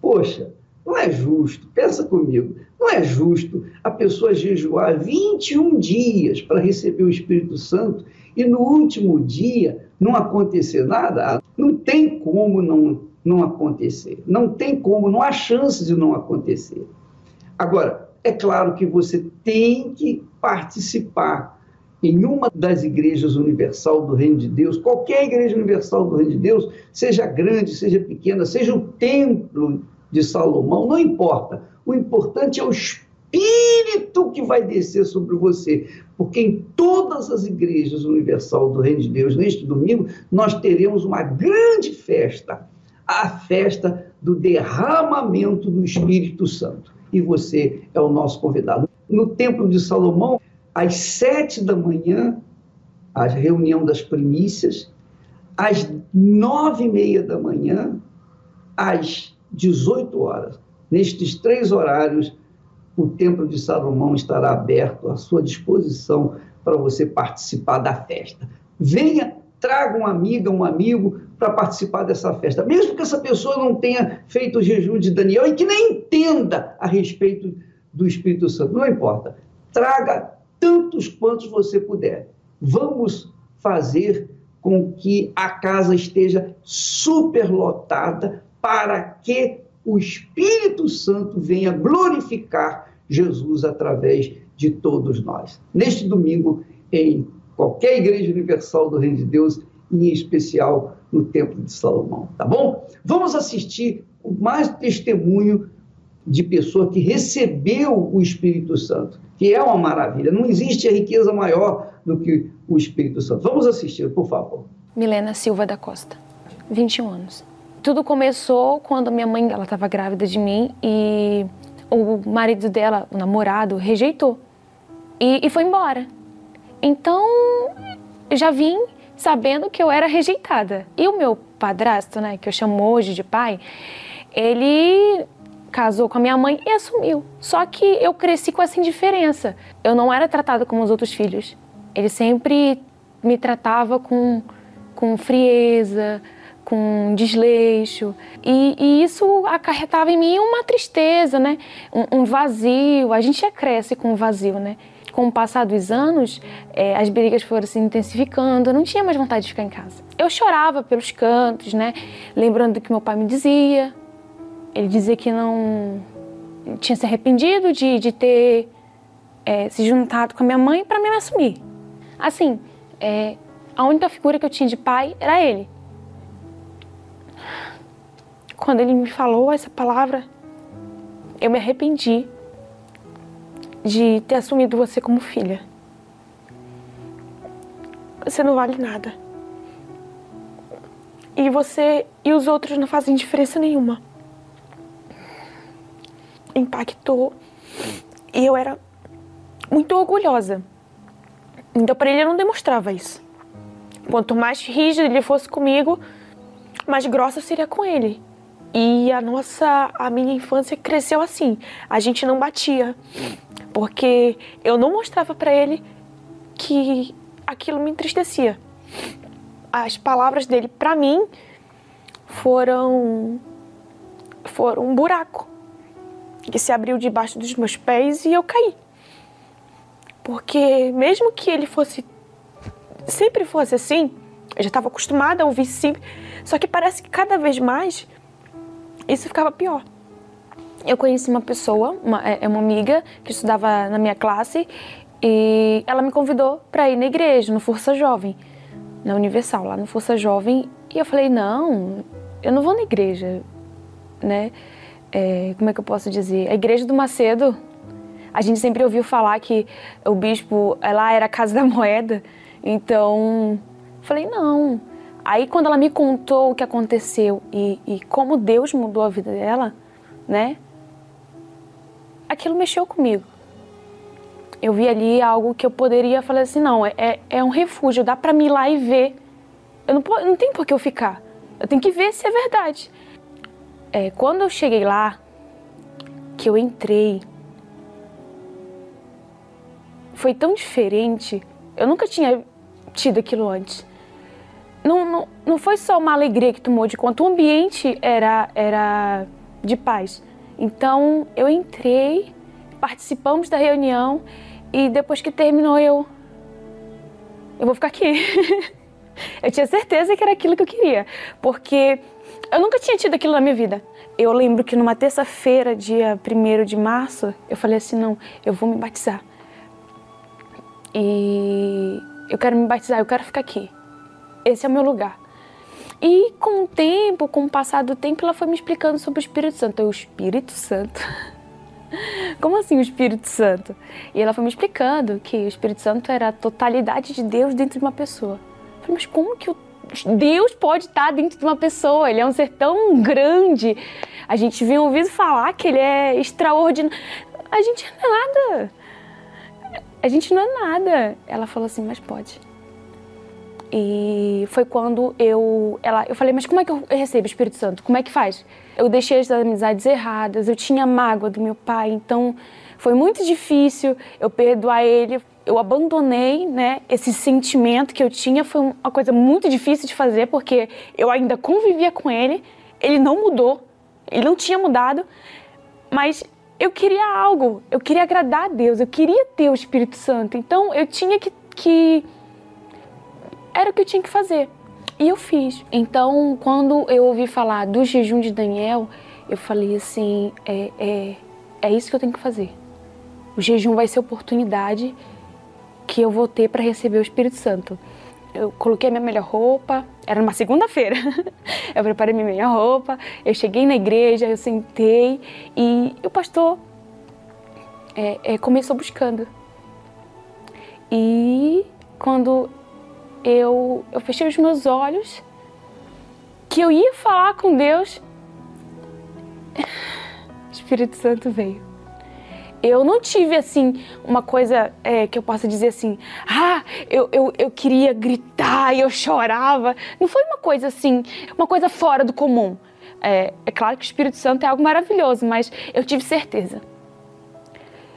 Poxa, não é justo, pensa comigo, não é justo a pessoa jejuar 21 dias para receber o Espírito Santo e no último dia não acontecer nada. Não tem como não não acontecer. Não tem como, não há chance de não acontecer. Agora, é claro que você tem que participar em uma das igrejas universal do Reino de Deus, qualquer igreja universal do Reino de Deus, seja grande, seja pequena, seja o templo de Salomão, não importa. O importante é o Espírito que vai descer sobre você, porque em todas as igrejas universal do Reino de Deus, neste domingo, nós teremos uma grande festa a festa do derramamento do Espírito Santo. E você é o nosso convidado. No Templo de Salomão, às sete da manhã, a reunião das primícias, às nove e meia da manhã, às 18 horas. Nestes três horários, o Templo de Salomão estará aberto à sua disposição para você participar da festa. Venha, traga uma amiga, um amigo, para participar dessa festa, mesmo que essa pessoa não tenha feito o jejum de Daniel e que nem entenda a respeito do Espírito Santo, não importa. Traga tantos quantos você puder. Vamos fazer com que a casa esteja superlotada para que o Espírito Santo venha glorificar Jesus através de todos nós. Neste domingo, em qualquer igreja universal do Reino de Deus, em especial no Templo de Salomão, tá bom? Vamos assistir mais testemunho de pessoa que recebeu o Espírito Santo, que é uma maravilha. Não existe riqueza maior do que o Espírito Santo. Vamos assistir, por favor. Milena Silva da Costa, 21 anos. Tudo começou quando minha mãe ela estava grávida de mim e o marido dela, o namorado, rejeitou e, e foi embora. Então já vim sabendo que eu era rejeitada. E o meu padrasto, né, que eu chamo hoje de pai, ele casou com a minha mãe e assumiu. Só que eu cresci com essa indiferença. Eu não era tratada como os outros filhos. Ele sempre me tratava com, com frieza, com desleixo. E, e, isso acarretava em mim uma tristeza, né? Um, um vazio. A gente já cresce com um vazio, né? com o passar dos anos, é, as brigas foram se intensificando, eu não tinha mais vontade de ficar em casa. Eu chorava pelos cantos, né? Lembrando do que meu pai me dizia. Ele dizia que não tinha se arrependido de, de ter é, se juntado com a minha mãe para me assumir. Assim, é, a única figura que eu tinha de pai era ele. Quando ele me falou essa palavra, eu me arrependi de ter assumido você como filha. Você não vale nada. E você e os outros não fazem diferença nenhuma. Impactou. E eu era muito orgulhosa. Então, para ele, eu não demonstrava isso. Quanto mais rígido ele fosse comigo, mais grossa eu seria com ele. E a nossa, a minha infância cresceu assim. A gente não batia, porque eu não mostrava para ele que aquilo me entristecia. As palavras dele para mim foram foram um buraco que se abriu debaixo dos meus pés e eu caí. Porque mesmo que ele fosse sempre fosse assim, eu já estava acostumada a ouvir sempre, só que parece que cada vez mais isso ficava pior. Eu conheci uma pessoa, uma, é, é uma amiga que estudava na minha classe e ela me convidou para ir na igreja, no Força Jovem, na Universal, lá no Força Jovem. E eu falei: não, eu não vou na igreja, né? É, como é que eu posso dizer? A igreja do Macedo a gente sempre ouviu falar que o bispo lá era a casa da moeda. Então, falei, não. Aí quando ela me contou o que aconteceu e, e como Deus mudou a vida dela, né? Aquilo mexeu comigo. Eu vi ali algo que eu poderia falar assim, não, é, é um refúgio, dá para mim ir lá e ver. Eu não, não tem por que eu ficar. Eu tenho que ver se é verdade. É, quando eu cheguei lá, que eu entrei, foi tão diferente. Eu nunca tinha tido aquilo antes. Não, não, não foi só uma alegria que tomou de conta, o ambiente era, era de paz. Então eu entrei, participamos da reunião e depois que terminou eu. Eu vou ficar aqui. eu tinha certeza que era aquilo que eu queria, porque eu nunca tinha tido aquilo na minha vida. Eu lembro que numa terça-feira, dia 1 de março, eu falei assim: não, eu vou me batizar. E eu quero me batizar, eu quero ficar aqui. Esse é o meu lugar. E com o tempo, com o passar do tempo, ela foi me explicando sobre o Espírito Santo. Eu, o Espírito Santo? Como assim o Espírito Santo? E ela foi me explicando que o Espírito Santo era a totalidade de Deus dentro de uma pessoa. Eu falei, mas como que Deus pode estar dentro de uma pessoa? Ele é um ser tão grande. A gente vem ouvido falar que ele é extraordinário. A gente não é nada a gente não é nada. Ela falou assim, mas pode. E foi quando eu, ela, eu falei, mas como é que eu recebo o Espírito Santo? Como é que faz? Eu deixei as amizades erradas, eu tinha mágoa do meu pai, então foi muito difícil eu perdoar ele. Eu abandonei, né, esse sentimento que eu tinha, foi uma coisa muito difícil de fazer, porque eu ainda convivia com ele, ele não mudou, ele não tinha mudado, mas eu queria algo, eu queria agradar a Deus, eu queria ter o Espírito Santo. Então eu tinha que, que. Era o que eu tinha que fazer. E eu fiz. Então, quando eu ouvi falar do jejum de Daniel, eu falei assim: é, é, é isso que eu tenho que fazer. O jejum vai ser oportunidade que eu vou ter para receber o Espírito Santo. Eu coloquei a minha melhor roupa, era numa segunda-feira. eu preparei minha melhor roupa, eu cheguei na igreja, eu sentei e o pastor é, é, começou buscando. E quando eu, eu fechei os meus olhos, que eu ia falar com Deus, o Espírito Santo veio. Eu não tive, assim, uma coisa é, que eu possa dizer assim, ah, eu, eu, eu queria gritar e eu chorava. Não foi uma coisa assim, uma coisa fora do comum. É, é claro que o Espírito Santo é algo maravilhoso, mas eu tive certeza.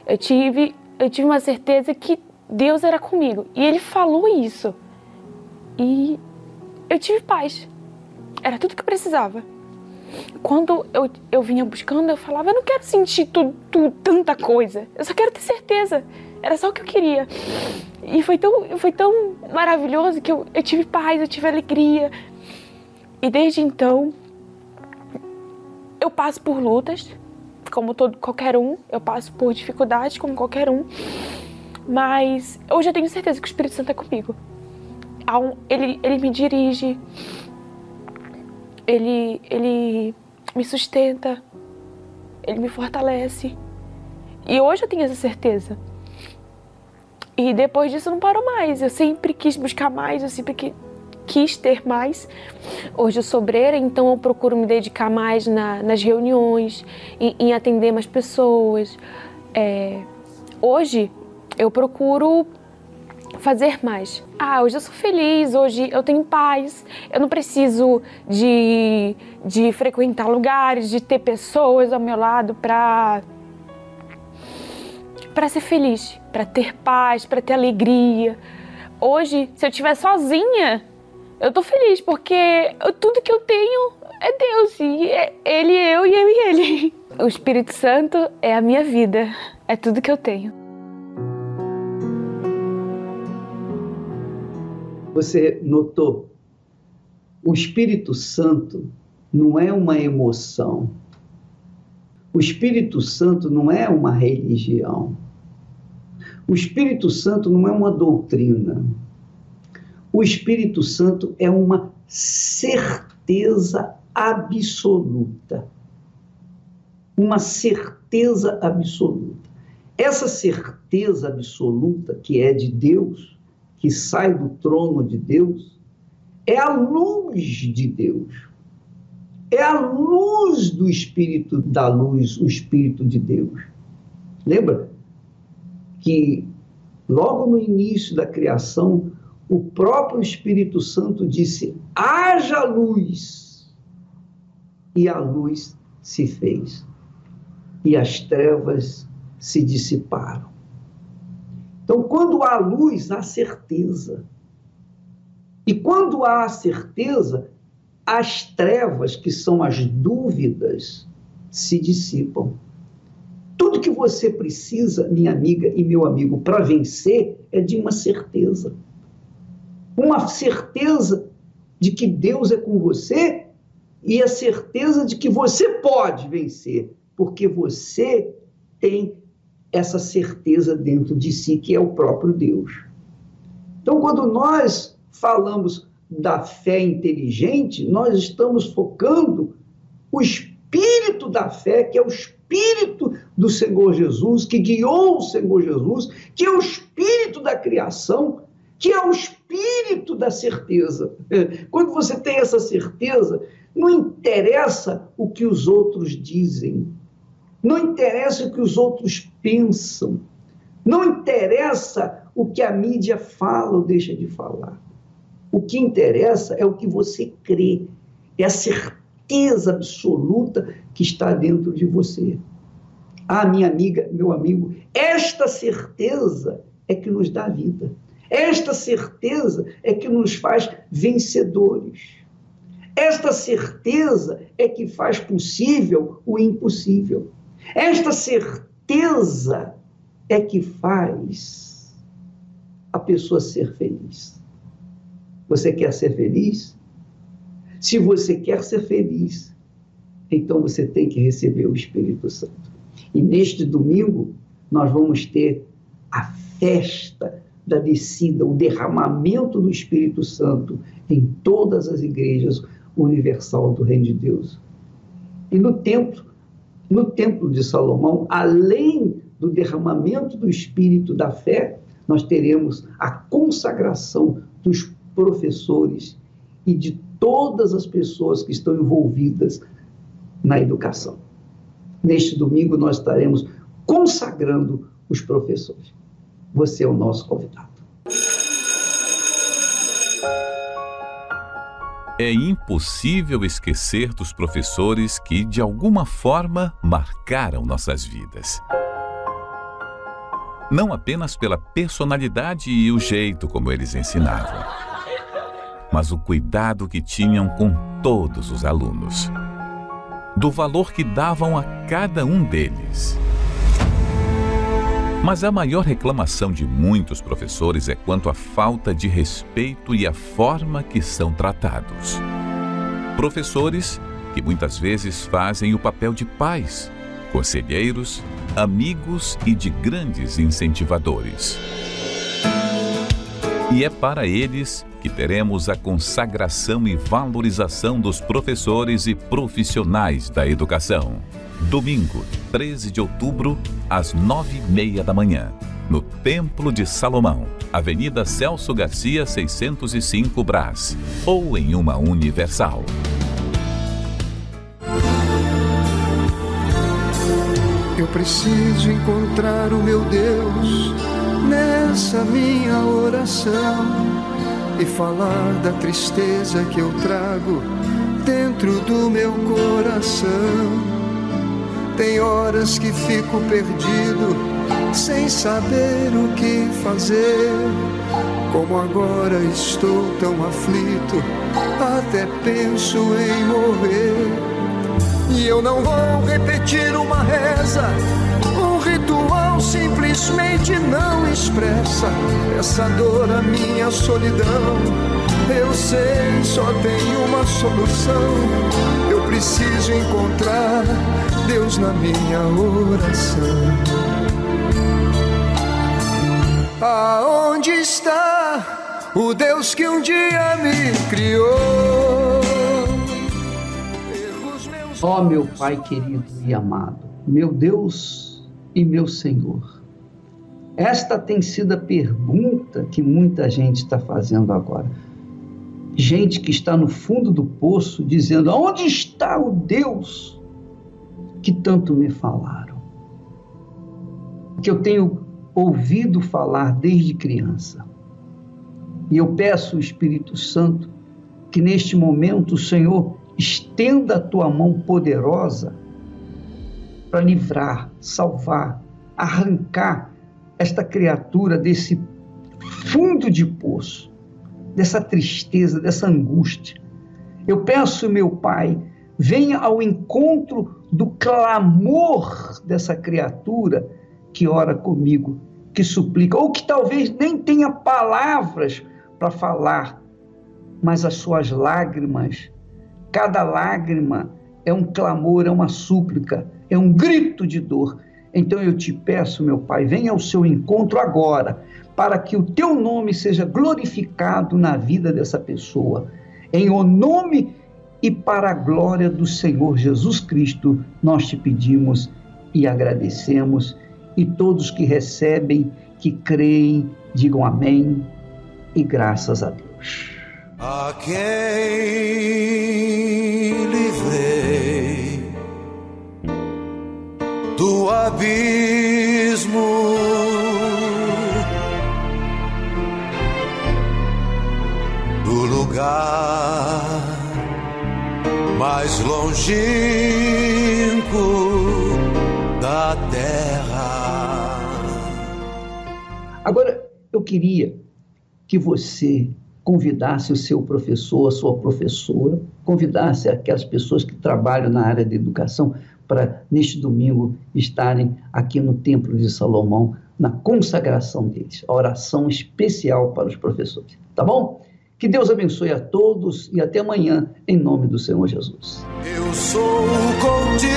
Eu tive, eu tive uma certeza que Deus era comigo. E Ele falou isso. E eu tive paz. Era tudo que eu precisava quando eu, eu vinha buscando, eu falava, eu não quero sentir tudo, tudo, tanta coisa, eu só quero ter certeza. Era só o que eu queria. E foi tão, foi tão maravilhoso que eu, eu tive paz, eu tive alegria. E desde então, eu passo por lutas, como todo qualquer um, eu passo por dificuldades como qualquer um, mas hoje eu tenho certeza que o Espírito Santo é comigo. Ele, ele me dirige, ele, ele me sustenta, ele me fortalece. E hoje eu tenho essa certeza. E depois disso não parou mais. Eu sempre quis buscar mais, eu sempre quis ter mais. Hoje eu sou obreira, então eu procuro me dedicar mais na, nas reuniões, em, em, atender mais pessoas. É, hoje eu procuro fazer mais. Ah, hoje eu sou feliz, hoje eu tenho paz, eu não preciso de, de frequentar lugares, de ter pessoas ao meu lado para para ser feliz, para ter paz, para ter alegria. Hoje, se eu estiver sozinha, eu tô feliz porque tudo que eu tenho é Deus e é ele, eu e eu e ele. O Espírito Santo é a minha vida, é tudo que eu tenho. Você notou? O Espírito Santo não é uma emoção. O Espírito Santo não é uma religião. O Espírito Santo não é uma doutrina. O Espírito Santo é uma certeza absoluta. Uma certeza absoluta. Essa certeza absoluta que é de Deus, que sai do trono de Deus, é a luz de Deus. É a luz do Espírito da luz, o Espírito de Deus. Lembra? que logo no início da criação, o próprio Espírito Santo disse: haja luz. E a luz se fez. E as trevas se dissiparam. Então, quando há luz, há certeza. E quando há certeza, as trevas, que são as dúvidas, se dissipam. Tudo que você precisa, minha amiga e meu amigo, para vencer é de uma certeza. Uma certeza de que Deus é com você e a certeza de que você pode vencer, porque você tem essa certeza dentro de si, que é o próprio Deus. Então, quando nós falamos da fé inteligente, nós estamos focando o espírito da fé, que é o Espírito do Senhor Jesus, que guiou o Senhor Jesus, que é o Espírito da criação, que é o Espírito da certeza. Quando você tem essa certeza, não interessa o que os outros dizem, não interessa o que os outros pensam, não interessa o que a mídia fala ou deixa de falar. O que interessa é o que você crê, é a certeza absoluta que está dentro de você. Ah, minha amiga, meu amigo, esta certeza é que nos dá vida. Esta certeza é que nos faz vencedores. Esta certeza é que faz possível o impossível. Esta certeza é que faz a pessoa ser feliz. Você quer ser feliz? Se você quer ser feliz, então você tem que receber o Espírito Santo. E neste domingo, nós vamos ter a festa da descida, o derramamento do Espírito Santo em todas as igrejas universal do Reino de Deus. E no templo, no templo de Salomão, além do derramamento do Espírito da fé, nós teremos a consagração dos professores e de todas as pessoas que estão envolvidas na educação. Neste domingo, nós estaremos consagrando os professores. Você é o nosso convidado. É impossível esquecer dos professores que, de alguma forma, marcaram nossas vidas. Não apenas pela personalidade e o jeito como eles ensinavam mas o cuidado que tinham com todos os alunos, do valor que davam a cada um deles. Mas a maior reclamação de muitos professores é quanto à falta de respeito e a forma que são tratados. Professores que muitas vezes fazem o papel de pais, conselheiros, amigos e de grandes incentivadores. E é para eles que teremos a consagração e valorização dos professores e profissionais da educação. Domingo, 13 de outubro, às nove e meia da manhã, no Templo de Salomão, Avenida Celso Garcia, 605 Brás, ou em uma Universal. Eu preciso encontrar o meu Deus nessa minha oração e falar da tristeza que eu trago dentro do meu coração. Tem horas que fico perdido, sem saber o que fazer. Como agora estou tão aflito, até penso em morrer. E eu não vou repetir uma reza, um ritual simplesmente não expressa essa dor, a minha solidão. Eu sei, só tem uma solução. Eu preciso encontrar Deus na minha oração. Aonde está o Deus que um dia me criou? Ó oh, meu Pai querido e amado, meu Deus e meu Senhor, esta tem sido a pergunta que muita gente está fazendo agora. Gente que está no fundo do poço dizendo: onde está o Deus que tanto me falaram? Que eu tenho ouvido falar desde criança. E eu peço Espírito Santo que neste momento o Senhor estenda a tua mão poderosa para livrar, salvar, arrancar esta criatura desse fundo de poço, dessa tristeza, dessa angústia. Eu peço, meu Pai, venha ao encontro do clamor dessa criatura que ora comigo, que suplica, ou que talvez nem tenha palavras para falar, mas as suas lágrimas Cada lágrima é um clamor, é uma súplica, é um grito de dor. Então eu te peço, meu Pai, venha ao seu encontro agora, para que o teu nome seja glorificado na vida dessa pessoa. Em o nome e para a glória do Senhor Jesus Cristo, nós te pedimos e agradecemos. E todos que recebem, que creem, digam amém e graças a Deus. Mais longínquo da terra. Agora, eu queria que você convidasse o seu professor, a sua professora, convidasse aquelas pessoas que trabalham na área de educação para, neste domingo, estarem aqui no Templo de Salomão, na consagração deles, a oração especial para os professores. Tá bom? Que Deus abençoe a todos e até amanhã, em nome do Senhor Jesus. Eu sou contigo,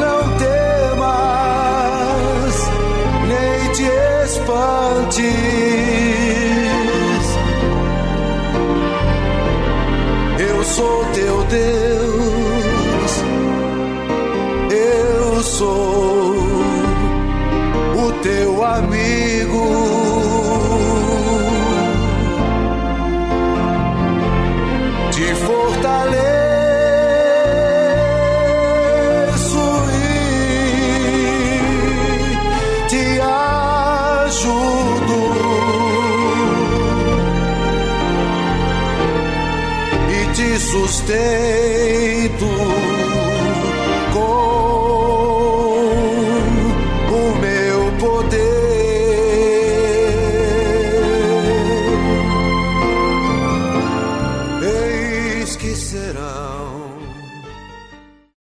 não temas, nem te espantes. sou teu Deus, sustento